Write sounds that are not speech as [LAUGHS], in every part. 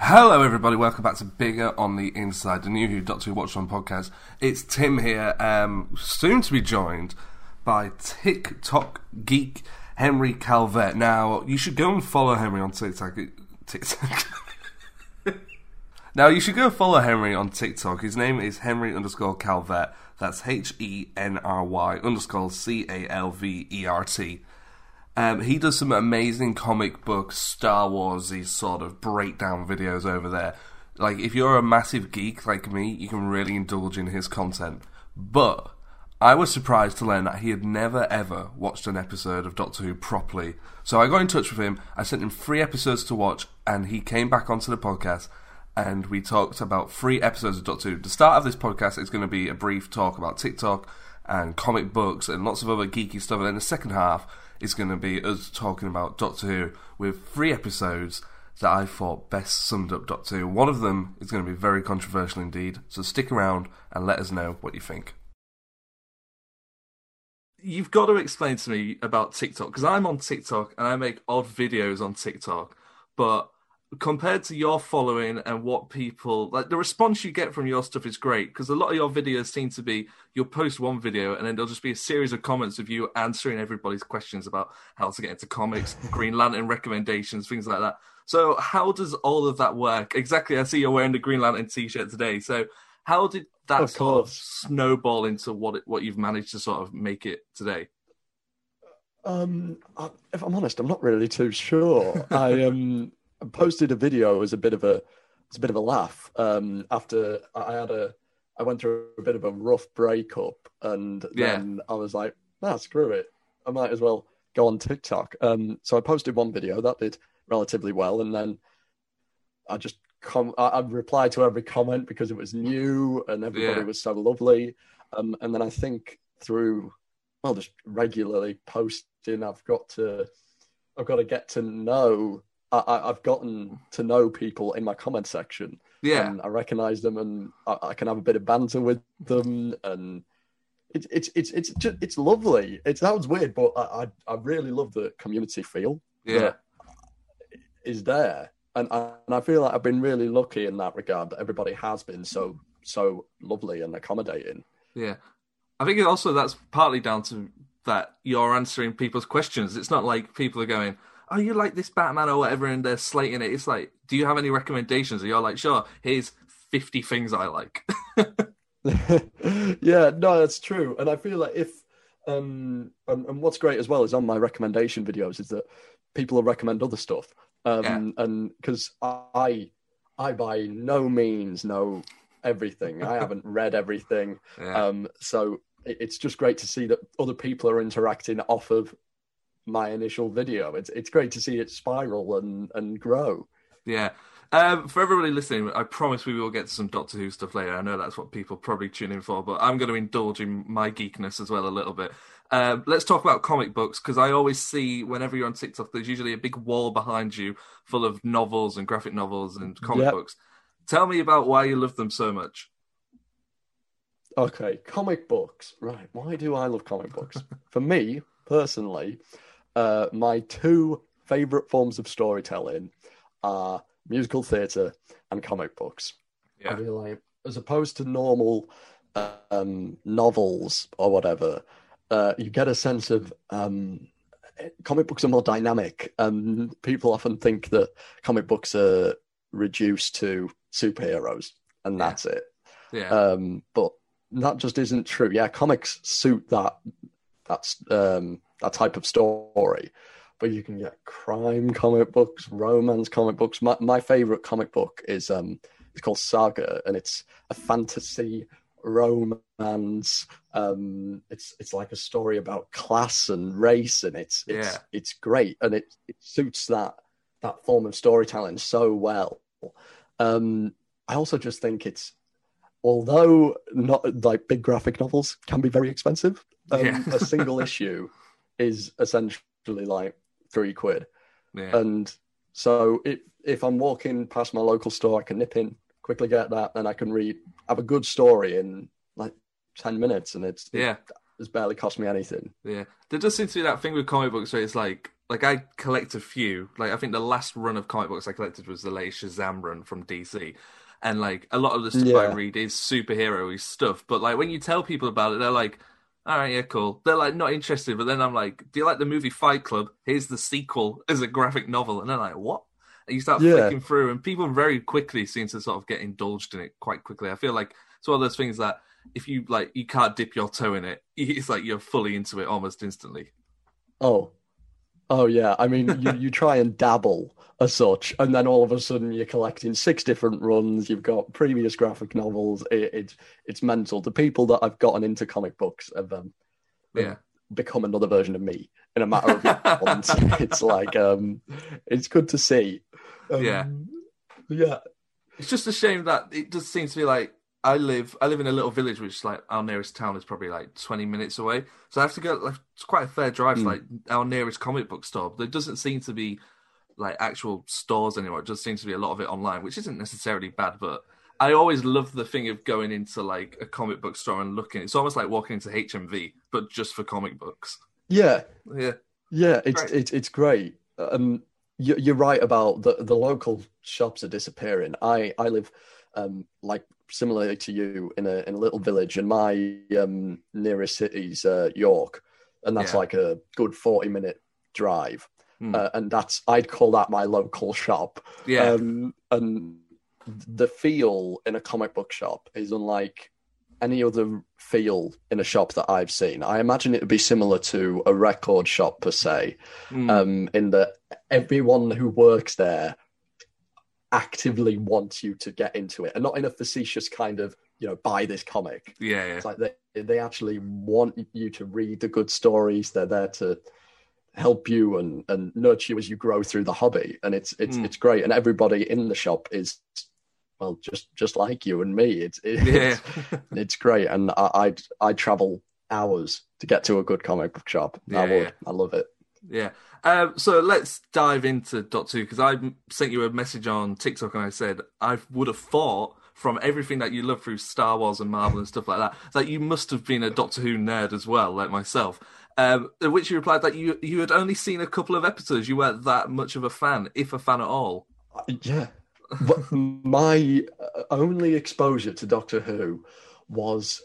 Hello, everybody. Welcome back to Bigger on the Inside, the new Doctor Who Watch On podcast. It's Tim here, um, soon to be joined by TikTok geek Henry Calvert. Now, you should go and follow Henry on TikTok. TikTok. [LAUGHS] now, you should go follow Henry on TikTok. His name is Henry underscore Calvert. That's H E N R Y underscore C A L V E R T. Um, he does some amazing comic book Star Warsy sort of breakdown videos over there. Like, if you're a massive geek like me, you can really indulge in his content. But I was surprised to learn that he had never ever watched an episode of Doctor Who properly. So I got in touch with him. I sent him three episodes to watch, and he came back onto the podcast. And we talked about three episodes of Doctor Who. The start of this podcast is going to be a brief talk about TikTok and comic books and lots of other geeky stuff. And then the second half is going to be us talking about Doctor Who with three episodes that I thought best summed up Doctor Who. One of them is going to be very controversial indeed, so stick around and let us know what you think. You've got to explain to me about TikTok because I'm on TikTok and I make odd videos on TikTok, but compared to your following and what people like the response you get from your stuff is great because a lot of your videos seem to be you'll post one video and then there'll just be a series of comments of you answering everybody's questions about how to get into comics [LAUGHS] green lantern recommendations things like that. So how does all of that work? Exactly i see you're wearing the green lantern t-shirt today. So how did that Of sort of snowball into what it, what you've managed to sort of make it today? Um, I, if I'm honest, I'm not really too sure. I um [LAUGHS] posted a video as a bit of a it's a bit of a laugh. Um, after I had a I went through a bit of a rough breakup, and Yeah. then I was like, nah, screw it. I might as well go on TikTok. Um, so I posted one video that did relatively well, and then I just com- I, I replied to every comment because it was new and everybody Yeah. was so lovely. Um, and then I think through well, just regularly posting, I've got to I've got to get to know. I, I've gotten to know people in my comment section, yeah and I recognize them, and I, I can have a bit of banter with them, and it's it's it's it's just, it's lovely. It sounds weird, but I, I I really love the community feel yeah is there, and I, and I feel like I've been really lucky in that regard. That everybody has been so so lovely and accommodating. Yeah, I think also that's partly down to that you're answering people's questions. It's not like people are going, "Oh, you like this Batman or whatever," and they're slating it. It's like, "Do you have any recommendations?" And you're like, "Sure, here's fifty things I like." [LAUGHS] yeah, no, that's true. And I feel like if um and, and what's great as well is on my recommendation videos is that people will recommend other stuff. Um and because I I by no means know everything. I haven't [LAUGHS] read everything. yeah, Um so it's just great to see that other people are interacting off of my initial video. It's it's great to see it spiral and and grow. yeah. Um, for everybody listening, I promise we will get to some Doctor Who stuff later. I know that's what people probably tune in for, but I'm going to indulge in my geekness as well a little bit. Um, let's talk about comic books because I always see whenever you're on TikTok, there's usually a big wall behind you full of novels and graphic novels and comic Yep. books. Tell me about why you love them so much. Okay, comic books. Right. Why do I love comic books? For me, personally, uh, my two favorite forms of storytelling are musical theatre and comic books. I Yeah, like, as opposed to normal um, novels or whatever, uh, you get a sense of um, comic books are more dynamic. Um, people often think that comic books are reduced to superheroes and Yeah. that's it. yeah, Um, but that just isn't true. Yeah, comics suit that that's um, that type of story, but you can get crime comic books, romance comic books. My my favorite comic book is um, it's called Saga, and it's a fantasy romance. Um, it's it's like a story about class and race, and it's it's Yeah. it's great, and it it suits that that form of storytelling so well. Um, I also just think it's although not like big graphic novels can be very expensive. Um, Yeah. a [LAUGHS] single issue is essentially like three quid, yeah, and so if if I'm walking past my local store, I can nip in, quickly get that, and I can read, have a good story in like ten minutes, and it's yeah. it's barely cost me anything. Yeah, there does seem to be that thing with comic books where it's like like I collect a few. Like I think the last run of comic books I collected was the latest Shazam run from DC. And like a lot of the stuff I read is superhero stuff. But like when you tell people about it, they're like, all right, yeah, cool. They're like not interested. But then I'm like, do you like the movie Fight Club? Here's the sequel as a graphic novel. And they're like, what? And you start Yeah. flicking through, and people very quickly seem to sort of get indulged in it quite quickly. I feel like it's one of those things that if you like, you can't dip your toe in it. [LAUGHS] It's like you're fully into it almost instantly. Oh, oh yeah. I mean, you, you try and dabble as such, and then all of a sudden you're collecting six different runs. You've got previous graphic novels. It, it's it's mental. The people that I've gotten into comic books have um, Yeah. become another version of me in a matter of [LAUGHS] months. it's like um, it's good to see. Um, Yeah. yeah. It's just a shame that it does seem to be like I live I live in a little village which is like our nearest town is probably like twenty minutes away. So I have to go like it's quite a fair drive to Mm. like our nearest comic book store. But there doesn't seem to be like actual stores anymore. It just seems to be a lot of it online, which isn't necessarily bad, but I always love the thing of going into like a comic book store and looking. It's almost like walking into HMV, but just for comic books. Yeah. Yeah. Yeah, it's Right. it's it's great. Um, you, you're right about the the local shops are disappearing. I I live um like similarly to you in a in a little village, and my um nearest city's uh, York, and that's Yeah. like a good forty minute drive. Hmm. Uh, and that's I'd call that my local shop. Yeah. Um, and the feel in a comic book shop is unlike any other feel in a shop that I've seen. I imagine it would be similar to a record shop per se, Mm. um, in that everyone who works there actively want you to get into it, and not in a facetious kind of you know buy this comic. yeah, yeah. It's like they they actually want you to read the good stories. They're there to help you and and nurture you as you grow through the hobby, and it's it's Mm. it's great. And everybody in the shop is well just just like you and me. It's it, Yeah. it's, [LAUGHS] it's great, and I I travel hours to get to a good comic book shop. I would. yeah. I love it. Yeah. Um, so let's dive into Dot Two because I sent you a message on TikTok and I said I would have thought from everything that you love through Star Wars and Marvel and stuff like that that you must have been a Doctor Who nerd as well, like myself. Um, which you replied that you you had only seen a couple of episodes. You weren't that much of a fan, if a fan at all. Yeah. but my uh, only exposure to Doctor Who was,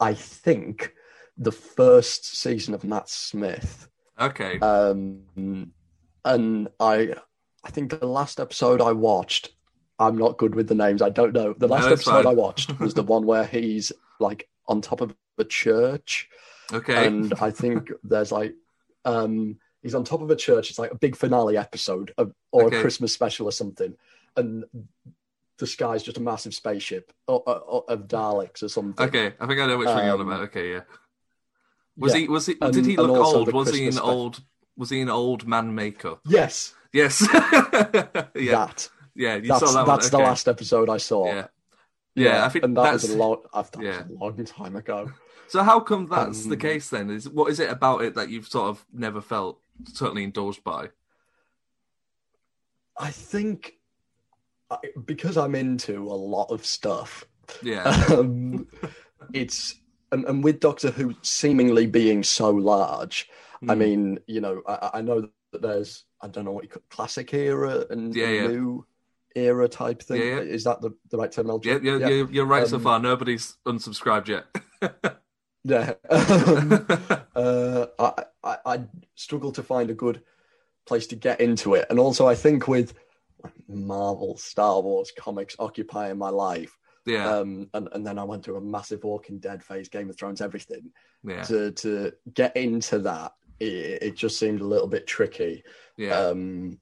I think, the first season of Matt Smith. Okay. Um, and I, I think the last episode I watched, I'm not good with the names. I don't know. The last that's episode fine. I watched was the one where he's like on top of a church, okay. and I think there's like, um, he's on top of a church. It's like a big finale episode of, or Okay. a Christmas special or something, and the sky's just a massive spaceship or, of Daleks or something. okay. I think I know which one you're on Um, about. Okay. Yeah. Was Yeah. he? Was he? Did he look old? the Was he in Christmas old? Was he in old man makeup? Yes, Yes. [LAUGHS] yeah. that. Yeah. You That's saw that that's the last episode I saw. Yeah. Yeah, I think and that was a long. That was yeah. a long time ago. So how come that's the Um, case then? Is what is it about it that you've sort of never felt certainly indulged by? I think because I'm into a lot of stuff. Yeah. Um, it's and, and with Doctor Who seemingly being so large. I Hmm. mean, you know, I, I know that there's I don't know what you call classic era and Yeah, yeah. new era type thing. Yeah, yeah. Is that the, the right terminology? yeah, yeah, You're, you're right so Um, far. Nobody's unsubscribed yet. [LAUGHS] Yeah. Um, uh, I, I I struggle to find a good place to get into it, and also I think with Marvel, Star Wars comics occupying my life, yeah, um, and and then I went through a massive Walking Dead phase, Game of Thrones, everything. yeah, To to get into that, it, it just seemed a little bit tricky. yeah. Um,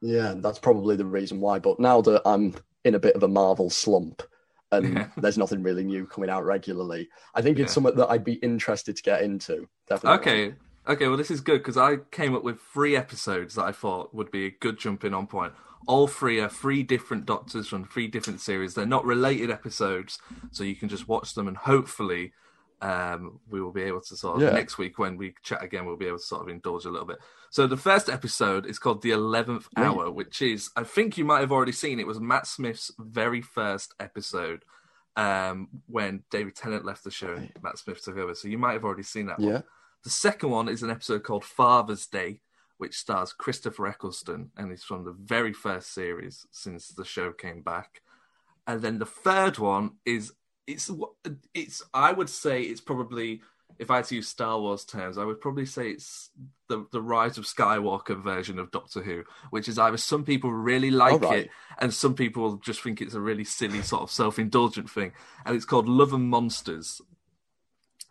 yeah, that's probably the reason why. But now that I'm in a bit of a Marvel slump and Yeah. [LAUGHS] there's nothing really new coming out regularly, I think it's Yeah. something that I'd be interested to get into. Definitely. Okay. Okay, well, this is good because I came up with three episodes that I thought would be a good jumping on point. All three are three different doctors from three different series. They're not related episodes, so you can just watch them and hopefully um, we will be able to sort of Yeah. next week when we chat again, we'll be able to sort of indulge a little bit. So the first episode is called The Eleventh Right. Hour, which is I think you might have already seen. It was Matt Smith's very first episode um, when David Tennant left the show and Matt Smith took over. So you might have already seen that one. The second one is an episode called Father's Day, which stars Christopher Eccleston and is from the very first series since the show came back. And then the third one is it's it's I would say it's probably if I had to use Star Wars terms, I would probably say it's the the Rise of Skywalker version of Doctor Who, which is either some people really like right. it and some people just think it's a really silly sort of self indulgent thing, and it's called Love and Monsters.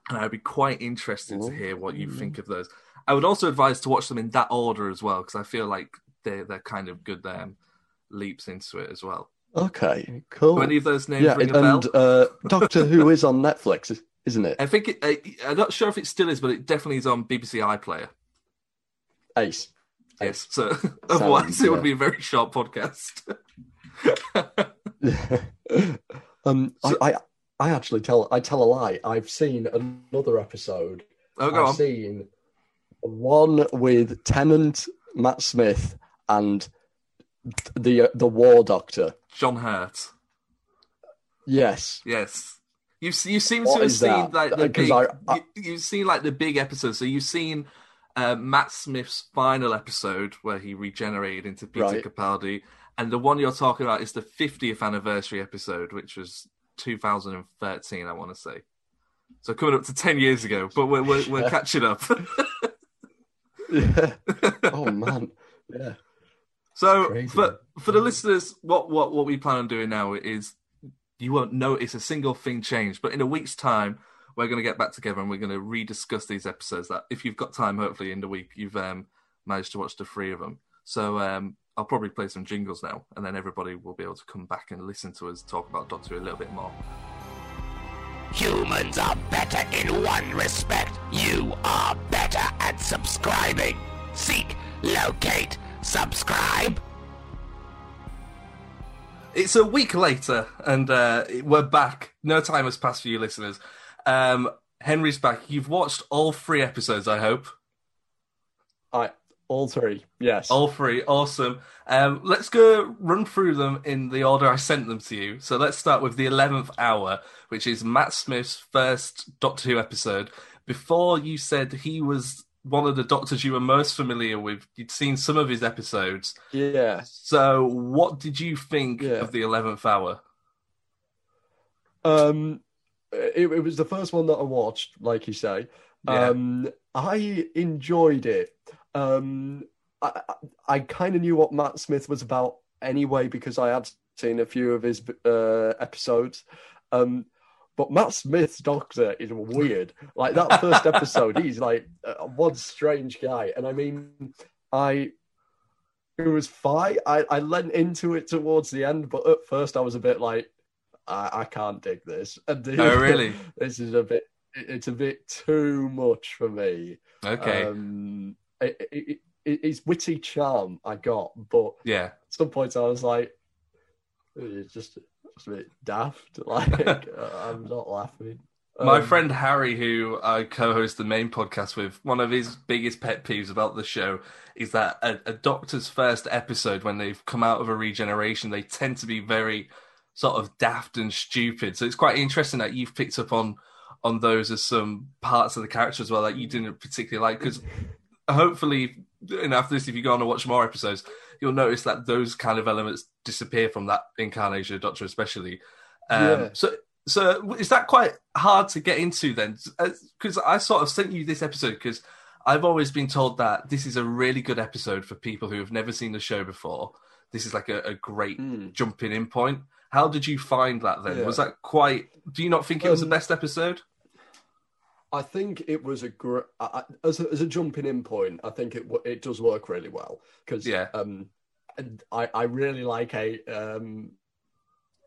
And I'd be quite interested to hear what you think of those. I would also advise to watch them in that order as well, because I feel like they're they're kind of good um, leaps into it as well. Okay, cool. Do any of those names yeah, ring a bell? and uh, [LAUGHS] Doctor Who is on Netflix, isn't it? I think it, I, I'm not sure if it still is, but it definitely is on BBC iPlayer. Ace. Yes, so [LAUGHS] otherwise it yeah. would be a very short podcast. [LAUGHS] um, So- I, I, I actually tell I tell a lie. I've seen another episode. oh, go I've on. seen one with Tennant, Matt Smith, and the the War Doctor. John Hurt. Yes. Yes. You you seem What to have seen that? like the big. I- I- you, you've seen like the big episode. So you've seen uh, Matt Smith's final episode where he regenerated into Peter Right. Capaldi, and the one you're talking about is the 50th anniversary episode, which was 2013, I want to say. So coming up to 10 years ago, but we're we're, we're [LAUGHS] Yeah. catching up. Yeah. [LAUGHS] oh man. Yeah. So Crazy, for for the listeners, what what what we plan on doing now is you won't notice a single thing change, but in a week's time we're going to get back together and we're going to rediscuss these episodes. That if you've got time, hopefully in the week you've um, managed to watch the three of them. So um, I'll probably play some jingles now, and then everybody will be able to come back and listen to us talk about Doctor Who a little bit more. Humans are better in one respect. You are better at subscribing. Seek, locate, subscribe. It's a week later, and uh, we're back. No time has passed for you listeners. Um, Henry's back. You've watched all three episodes, I hope. I all three. Yes. All three, awesome. Um, let's go run through them in the order I sent them to you. So let's start with the eleventh hour, which is Matt Smith's first Doctor Who episode. Before you said he was one of the Doctors you were most familiar with, you'd seen some of his episodes. Yeah. So what did you think Yeah. of the eleventh hour? Um, it, it was the first one that I watched, like you say. Yeah. Um, I enjoyed it. Um, I, I, kind of knew what Matt Smith was about anyway because I had seen a few of his uh, episodes. Um, but Matt Smith's Doctor is weird. Like that first episode, he's like uh, one strange guy, and I mean, I it was fine. I, I lent into it towards the end, but at first I was a bit like, I, I can't dig this. [LAUGHS] And Oh, really? this is a bit. It's a bit too much for me. Okay. Um, it, it, it, it's witty charm I got, but yeah. at some points I was like, it's just, just a bit daft. [LAUGHS] Like uh, I'm not laughing. My Um, friend Harry, who I co-host the main podcast with, one of his biggest pet peeves about the show is that a, a Doctor's first episode, when they've come out of a regeneration, they tend to be very sort of daft and stupid. So it's quite interesting that you've picked up on on those as some parts of the character as well that you didn't particularly like. Because hopefully, and after this, if you go on and watch more episodes, you'll notice that those kind of elements disappear from that incarnation of Doctor, especially. Um, Yeah. So, so is that quite hard to get into then? Because I sort of sent you this episode because I've always been told that this is a really good episode for people who have never seen the show before. This is like a, a great Hmm. jumping in point. How did you find that then? Yeah. Was that quite? Do you not think it was the Um, best episode? I think it was a great as a, as a jumping in point. I think it it does work really well because Yeah. um, and I I really like a um,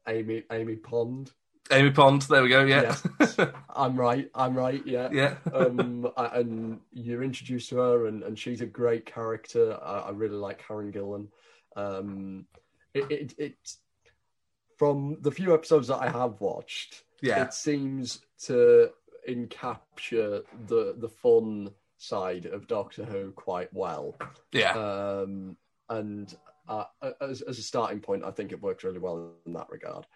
Amy Amy Pond. Amy Pond. There we go. Yeah. [LAUGHS] I'm right. I'm right. Yeah. yeah. [LAUGHS] um, I- and you're introduced to her, and, and she's a great character. I, I really like Karen Gillan. Um, it, it, it from the few episodes that I have watched, yeah. it seems to encapture the the fun side of Doctor Who quite well. Yeah. Um, and uh, as, as a starting point, I think it works really well in that regard.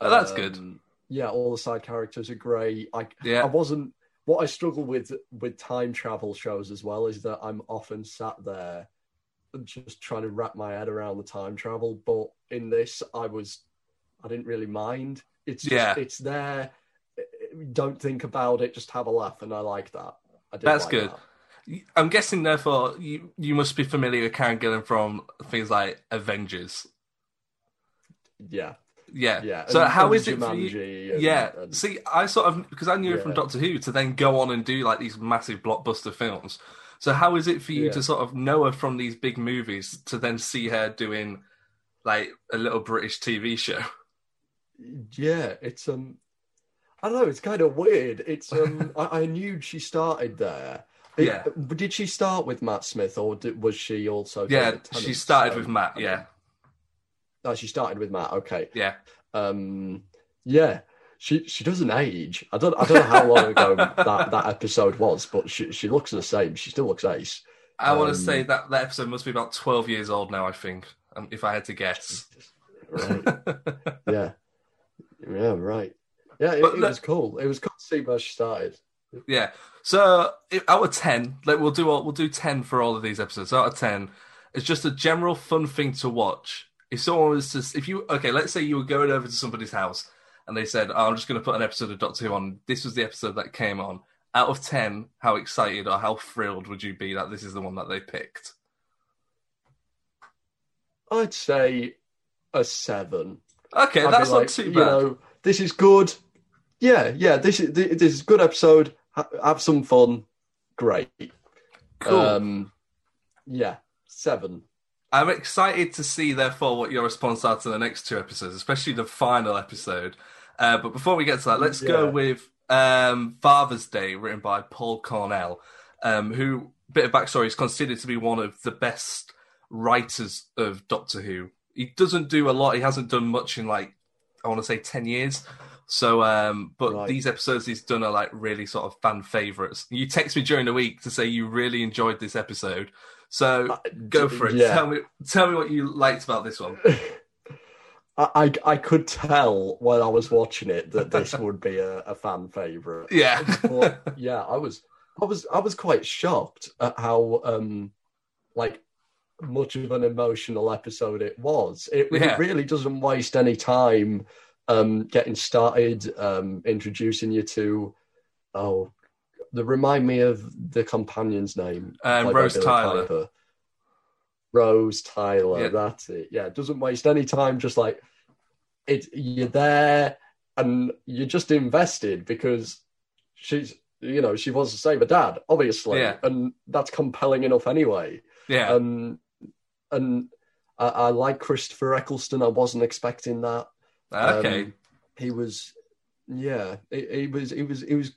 Oh, that's good. Um, Yeah, all the side characters are great. I Yeah. I wasn't what I struggle with with time travel shows as well is that I'm often sat there just trying to wrap my head around the time travel. But in this, I was, I didn't really mind. It's just, Yeah. it's there. Don't think about it. Just have a laugh, and I like that. I That's like good. that. I'm guessing, therefore, you you must be familiar with Karen Gillan from things like Avengers. Yeah, Yeah. yeah. So and- how and is it for you? And- yeah. See, I sort of because I knew her from Doctor Who to then go on and do like these massive blockbuster films. So how is it for you Yeah. to sort of know her from these big movies to then see her doing like a little British TV show? Yeah, it's um, I don't know. It's kind of weird. It's um, [LAUGHS] I, I knew she started there. It- Yeah. did she start with Matt Smith, or did, was she also? Yeah, she started um, with Matt. Yeah, Oh, she started with Matt. Okay. yeah. Um, yeah. She she doesn't age. I don't I don't know how long ago [LAUGHS] that, that episode was, but she she looks the same. She still looks ace. I want to Um, say that that episode must be about twelve years old now. I think, um, if I had to guess. Right. [LAUGHS] yeah. Yeah. Right. Yeah. It, it was cool. It was cool to see where she started. Yeah. So out of ten, like we'll do all, we'll do ten for all of these episodes. Out of ten, it's just a general fun thing to watch. If someone was to, if you okay, let's say you were going over to somebody's house and they said, oh, "I'm just going to put an episode of Doctor Who on." This was the episode that came on. Out of ten, how excited or how thrilled would you be that this is the one that they picked? I'd say a seven. Okay, I'd that's like, not too You bad. know, this is good. Yeah, yeah. This is this is a good episode. Have some fun. Great. cool. Um, yeah, seven. I'm excited to see, therefore, what your response are to the next two episodes, especially the final episode. Uh, but before we get to that, let's go with um, Father's Day, written by Paul Cornell, um, who, bit of backstory, is considered to be one of the best writers of Doctor Who. He doesn't do a lot. He hasn't done much in like I want to say ten years. So, um, but Right. these episodes he's done are like really sort of fan favorites. You text me during the week to say you really enjoyed this episode. So Uh, go for it. yeah. Tell me, tell me what you liked about this one. [LAUGHS] I, I could tell when I was watching it that this [LAUGHS] would be a, a fan favorite. Yeah, But [LAUGHS] yeah, I was I was I was quite shocked at how um like much of an emotional episode it was. It, it really doesn't waste any time um getting started, um introducing you to oh the remind me of the companion's name. Um, Rose Tyler. Piper. Rose Tyler, Yeah. that's it. Yeah, it doesn't waste any time. Just like it, you're there and you're just invested because she's, you know, she wants to save her dad, obviously, Yeah. and that's compelling enough anyway. yeah, Um, and I, I like Christopher Eccleston. I wasn't expecting that. Okay, Um, he was, yeah, he, he was, he was, he was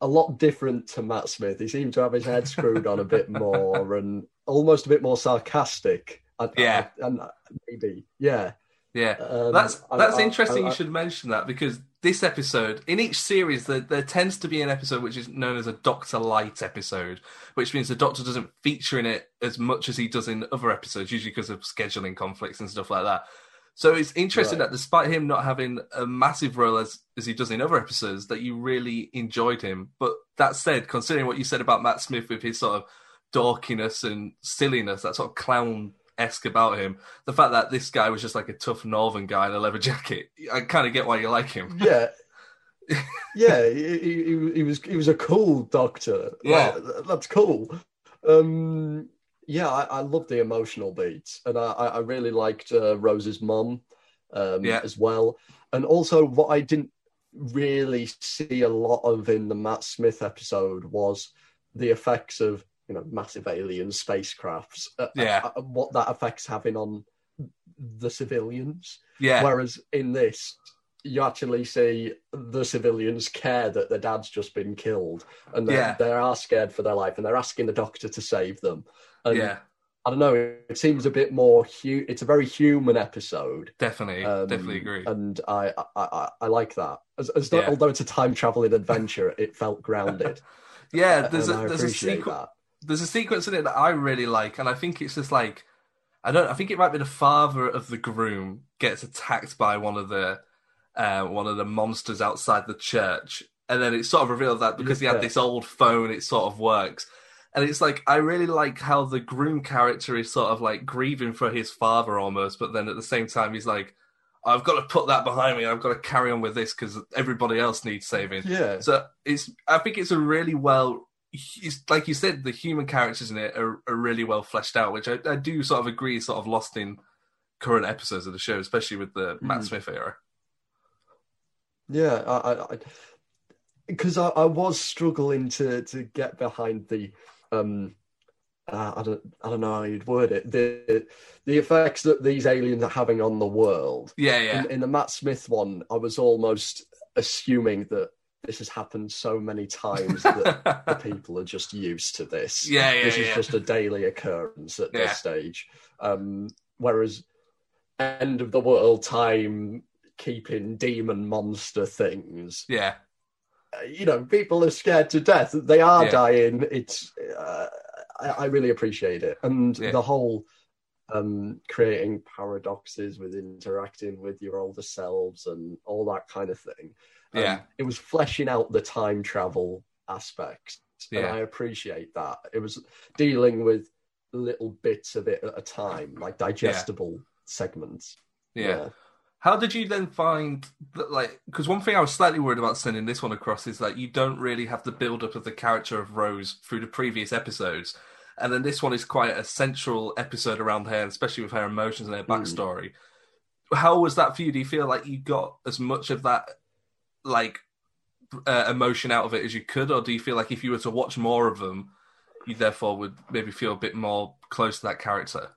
a lot different to Matt Smith. He seemed to have his head screwed on a bit [LAUGHS] more and almost a bit more sarcastic. I- Yeah. I- and maybe, yeah. yeah. Um, That's that's I- interesting. I- you should mention that because this episode, in each series, there, there tends to be an episode which is known as a Doctor Light episode, which means the Doctor doesn't feature in it as much as he does in other episodes, usually because of scheduling conflicts and stuff like that. So it's interesting Right. that despite him not having a massive role as, as he does in other episodes, that you really enjoyed him. But that said, considering what you said about Matt Smith with his sort of dorkiness and silliness, that sort of clown esque about him, the fact that this guy was just like a tough northern guy in a leather jacket, I kind of get why you like him. Yeah. [LAUGHS] yeah, he, he, he- was he was a cool doctor. Yeah. Well, that's cool. Um, yeah, I, I love the emotional beats, and I, I really liked uh, Rose's mum um, Yeah. as well. And also, what I didn't really see a lot of in the Matt Smith episode was the effects of you know massive alien spacecrafts. uh, Yeah. uh, what that effects having on the civilians. Yeah, Whereas in this, you actually see the civilians care that their dad's just been killed, and they Yeah. they are scared for their life, and they're asking the doctor to save them. And yeah, I don't know. It seems a bit more. Hu- it's a very human episode. definitely, um, definitely agree. and I I, I, I like that. As, as though- Yeah. although it's a time traveling adventure, it felt grounded. [LAUGHS] yeah, there's and a there's a there's a sequence in it that I really like, and I think it's just like I don't. I think it might be the father of the groom gets attacked by one of the uh, one of the monsters outside the church, and then it sort of revealed that because he had this old phone, it sort of works. And it's like I really like how the groom character is sort of like grieving for his father almost, but then at the same time he's like, I've got to put that behind me. I've got to carry on with this because everybody else needs saving. Yeah. So it's I think it's a really well it's, like you said, the human characters in it are, are really well fleshed out, which I, I do sort of agree sort of lost in current episodes of the show, especially with the Matt Mm. Smith era. Yeah, I, because I, I, was struggling to to get behind the, um, uh, I don't I don't know how you'd word it the the effects that these aliens are having on the world. Yeah, yeah. In, in the Matt Smith one, I was almost assuming that this has happened so many times that [LAUGHS] the people are just used to this. Yeah, yeah, This is yeah. just a daily occurrence at Yeah. this stage. Um, whereas end of the world time keeping demon monster things. Yeah, uh, you know people are scared to death. They are Yeah. dying. It's uh, I, I really appreciate it. And Yeah. the whole um creating paradoxes with interacting with your older selves and all that kind of thing. Um, Yeah. it was fleshing out the time travel aspects and i appreciate that. It was dealing with little bits of it at a time like digestible segments. Yeah. How did you then find that, like, because one thing I was slightly worried about sending this one across is that you don't really have the build up of the character of Rose through the previous episodes. And then this one is quite a central episode around her, especially with her emotions and her backstory. How was that for you? Do you feel like you got as much of that, like, uh, emotion out of it as you could? Or do you feel like if you were to watch more of them, you therefore would maybe feel a bit more close to that character?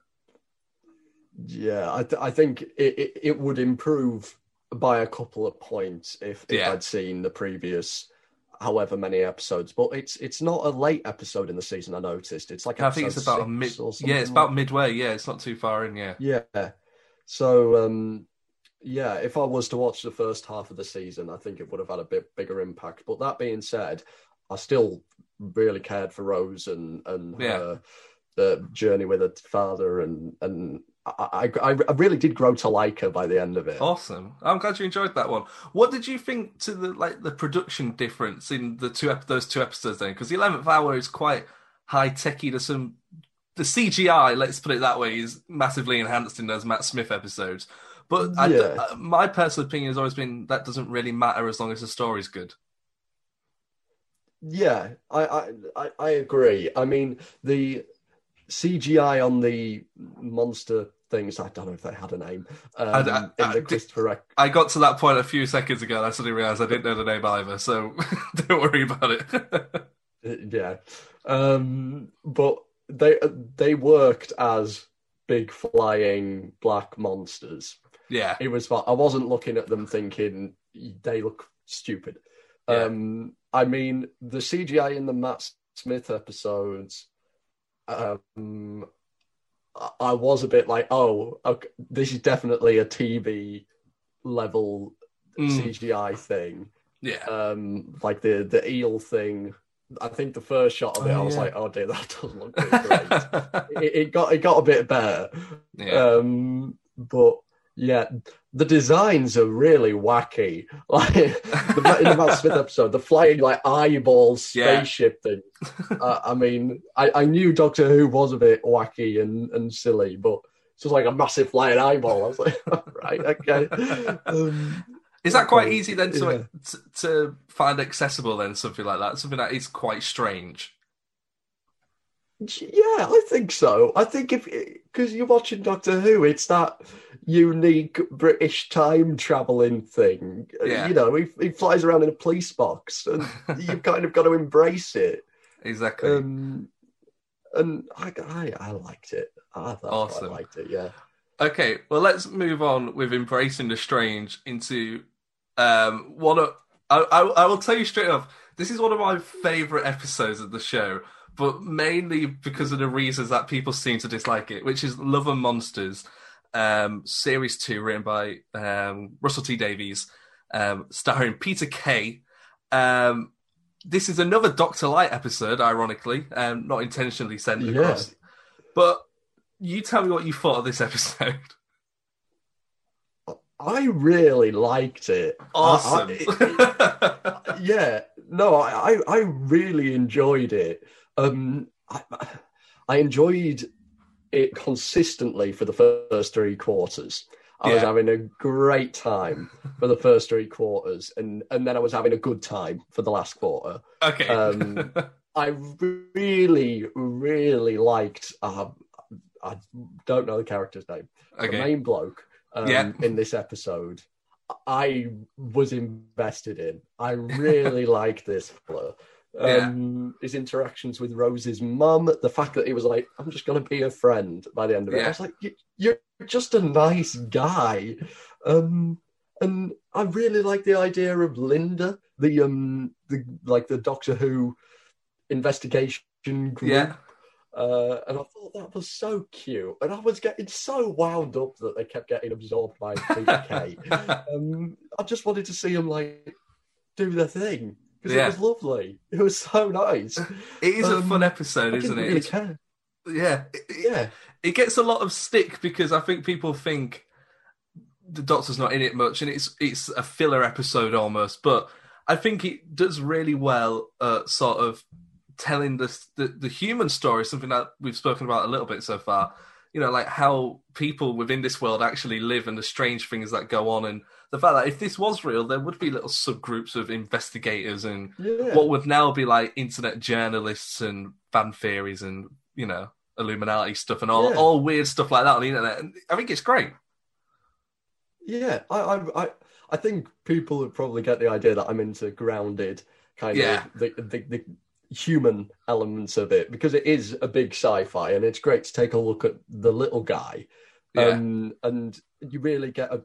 Yeah, I, th- I think it, it, it would improve by a couple of points if, if Yeah. I'd seen the previous however many episodes. But it's it's not a late episode in the season. I noticed it's like I think it's about a mid. or Yeah, it's about like- midway. Yeah, it's not too far in. Yeah. yeah. So um, yeah, if I was to watch the first half of the season, I think it would have had a bit bigger impact. But that being said, I still really cared for Rose and and Yeah. her the journey with her father and and. I, I, I really did grow to like her by the end of it. Awesome. I'm glad you enjoyed that one. What did you think to the like the production difference in the two ep- those two episodes then? Because the eleventh hour is quite high techy. There's some the CGI, let's put it that way, is massively enhanced in those Matt Smith episodes. But I, Yeah. uh, my personal opinion has always been that doesn't really matter as long as the story's good. Yeah, I, I, I, I agree. I mean, the CGI on the monster things, I don't know if they had a name, um, I- I- in I- Christopher I got to that point a few seconds ago and I suddenly realised I didn't know the name either, so [LAUGHS] don't worry about it. [LAUGHS] yeah. Um, but they they worked as big flying black monsters. yeah. It was. I wasn't looking at them thinking they look stupid. Yeah. Um, I mean, the CGI in the Matt Smith episodes, um, I- was a bit like, oh, okay, this is definitely a TV level Mm. CGI thing. Yeah. Um, like the the eel thing. I think the first shot of it, Oh, I was yeah. like, oh dear, [LAUGHS] that doesn't look great. [LAUGHS] it, it got it got a bit better. yeah. Um, but yeah, the designs are really wacky. [LAUGHS] Like the, in the Matt Smith episode, the flying like eyeball Yeah. spaceship thing. [LAUGHS] Uh, I mean, I, I knew Doctor Who was a bit wacky and, and silly, but it's just like a massive flying eyeball. I was like, [LAUGHS] right, okay. Um, Is that quite easy then to, yeah. to to find accessible then something like that? Something that is quite strange. Yeah, I think so. I think if because you're watching Doctor Who, it's that unique British time traveling thing. Uh, Yeah. You know, he, he flies around in a police box, and [LAUGHS] you've kind of got to embrace it. Exactly. Um, and I, I, I liked it. I, I Awesome. quite liked it. Yeah. Okay, well, let's move on with embracing the strange into um, one of. I, I, I will tell you straight off. This is one of my favorite episodes of the show, but mainly because of the reasons that people seem to dislike it, which is Love and Monsters, um, series two, written by um, Russell T Davies, um, starring Peter Kay. Um, this is another Doctor Light episode, ironically, um, not intentionally sent Yeah. across. But you tell me what you thought of this [LAUGHS] episode. I really liked it. I- Awesome. I- [LAUGHS] yeah, no, I, I, I really enjoyed it. Um, I, I enjoyed it consistently for the first three quarters. I was having a great time for the first three quarters, and, and then I was having a good time for the last quarter. okay. Um, [LAUGHS] I really, really liked. Uh, I don't know the character's name. The okay. main bloke um, Yeah. in this episode, I was invested in. I really [LAUGHS] like this fella. Um, His interactions with Rose's mum, the fact that he was like, "I'm just going to be a friend" by the end of it. Yeah. I was like, "You- "You're just a nice guy," um, and I really like the idea of Linda, the um, the like the Doctor Who investigation group. Yeah. Uh, and I thought that was so cute, and I was getting so wound up that they kept getting absorbed by PK. [LAUGHS] um, I just wanted to see them like do their thing because Yeah. it was lovely. It was so nice. [LAUGHS] It is a Um, fun episode, I isn't it? really care. yeah. It- Yeah, it gets a lot of stick because I think people think the Doctor's not in it much, and it's it's a filler episode almost. But I think it does really well, uh, sort of telling the, the the human story, something that we've spoken about a little bit so far. You know, like how people within this world actually live and the strange things that go on, and the fact that if this was real, there would be little subgroups of investigators and yeah. what would now be like internet journalists and fan theories and you know Illuminati stuff and all Yeah. all weird stuff like that on the internet. And I think it's great. Yeah, I, I, I, I think people would probably get the idea that I'm into grounded kind Yeah. of the, the the human elements of it because it is a big sci-fi and it's great to take a look at the little guy, Yeah, um, and you really get a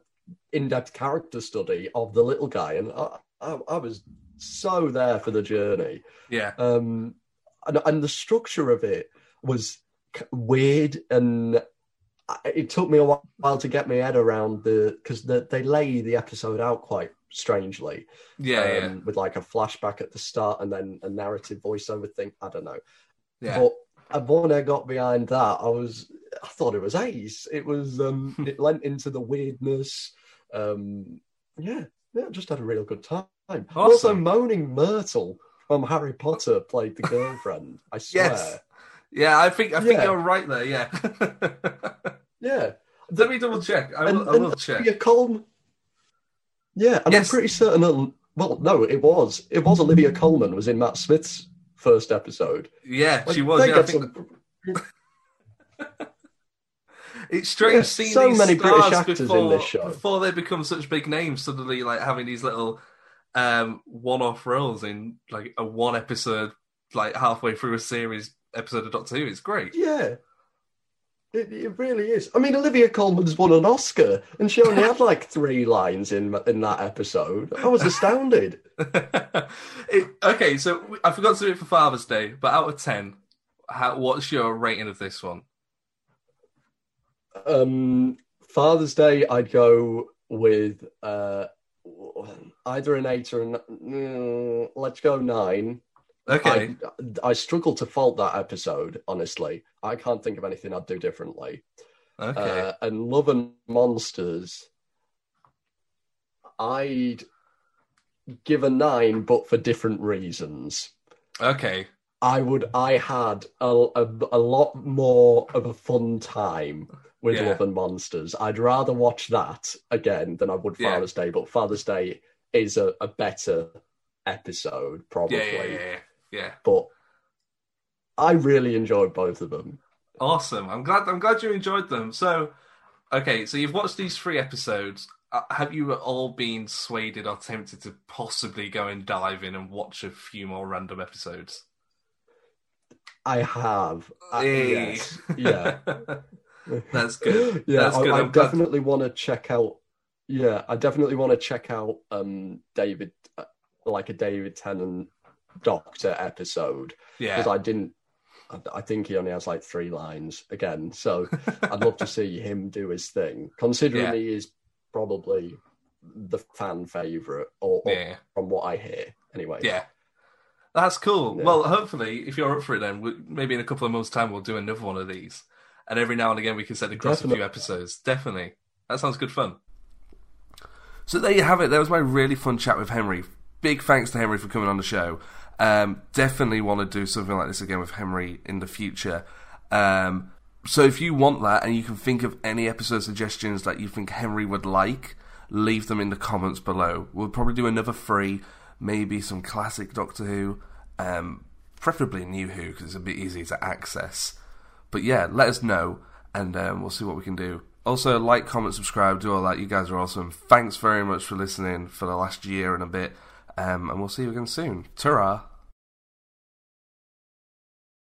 in-depth character study of the little guy, and I, I, I was so there for the journey. yeah, um, and, and the structure of it was weird and it took me a while to get my head around the because the, they lay the episode out quite strangely yeah, yeah, um, with like a flashback at the start and then a narrative voiceover thing i don't know yeah. but when i got behind that i was i thought it was ace it was um [LAUGHS] it lent into the weirdness um yeah yeah just had a real good time also moaning myrtle from harry potter played the girlfriend [LAUGHS] i swear Yes. Yeah, I think I think Yeah. you're right there. Yeah. [LAUGHS] yeah Let me double check. I and, will, and check. Olivia Colman. Yeah, and Yes. I'm pretty certain. That, well, no, it was. It was Olivia Colman was in Matt Smith's first episode. Yeah, Like, she was. Yeah, I think some- It's strange seeing so these many British actors in before, this show. before they become such big names. Suddenly, like having these little um, one-off roles in like a one episode, like halfway through a series episode of Doctor Who. It's great. yeah, it, it really is. I mean, Olivia Colman's won an Oscar, and she only had like three lines in in that episode. I was astounded. [LAUGHS] [LAUGHS] it, okay, so I forgot to do it for Father's Day, but out of ten, how, what's your rating of this one? Um, Father's Day, I'd go with uh, either an eight or an. mm, let's go nine. Okay, I, I struggle to fault that episode, honestly. I can't think of anything I'd do differently. okay, Uh, and Love and Monsters, I'd give a nine, but for different reasons. okay, I would. I had a, a, a lot more of a fun time with Yeah. Love and Monsters. I'd rather watch that again than I would Yeah. Father's Day. But Father's Day is a, a better episode, probably. yeah, yeah, yeah, yeah, yeah. But I really enjoyed both of them. Awesome. I'm glad. I'm glad you enjoyed them. So, okay, so you've watched these three episodes. Uh, have you all been swayed or tempted to possibly go and dive in and watch a few more random episodes? I have. Uh, Hey. yes. Yeah. [LAUGHS] That's good. Yeah, That's good. I, I I'm definitely want to check out. Yeah, I definitely want to check out um David, uh, like a David Tennant Doctor episode Yeah. because I didn't. I, I think he only has like three lines again, so I'd love to [LAUGHS] see him do his thing. Considering Yeah. he is probably the fan favorite, or, or Yeah. from what I hear, anyway. Yeah. That's cool. Yeah. Well, hopefully, if you're up for it, then we, maybe in a couple of months' time we'll do another one of these, and every now and again we can send across a few episodes. Definitely, that sounds good fun. So there you have it. There was my really fun chat with Henry. Big thanks to Henry for coming on the show. Um, definitely want to do something like this again with Henry in the future. Um, so if you want that and you can think of any episode suggestions that you think Henry would like, leave them in the comments below. We'll probably do another three, maybe some classic Doctor Who, um, preferably New Who because it's a bit easy to access. But yeah, let us know and um, we'll see what we can do. Also, like, comment, subscribe, do all that. You guys are awesome. Thanks very much for listening for the last year and a bit. Um, and we'll see you again soon. Ta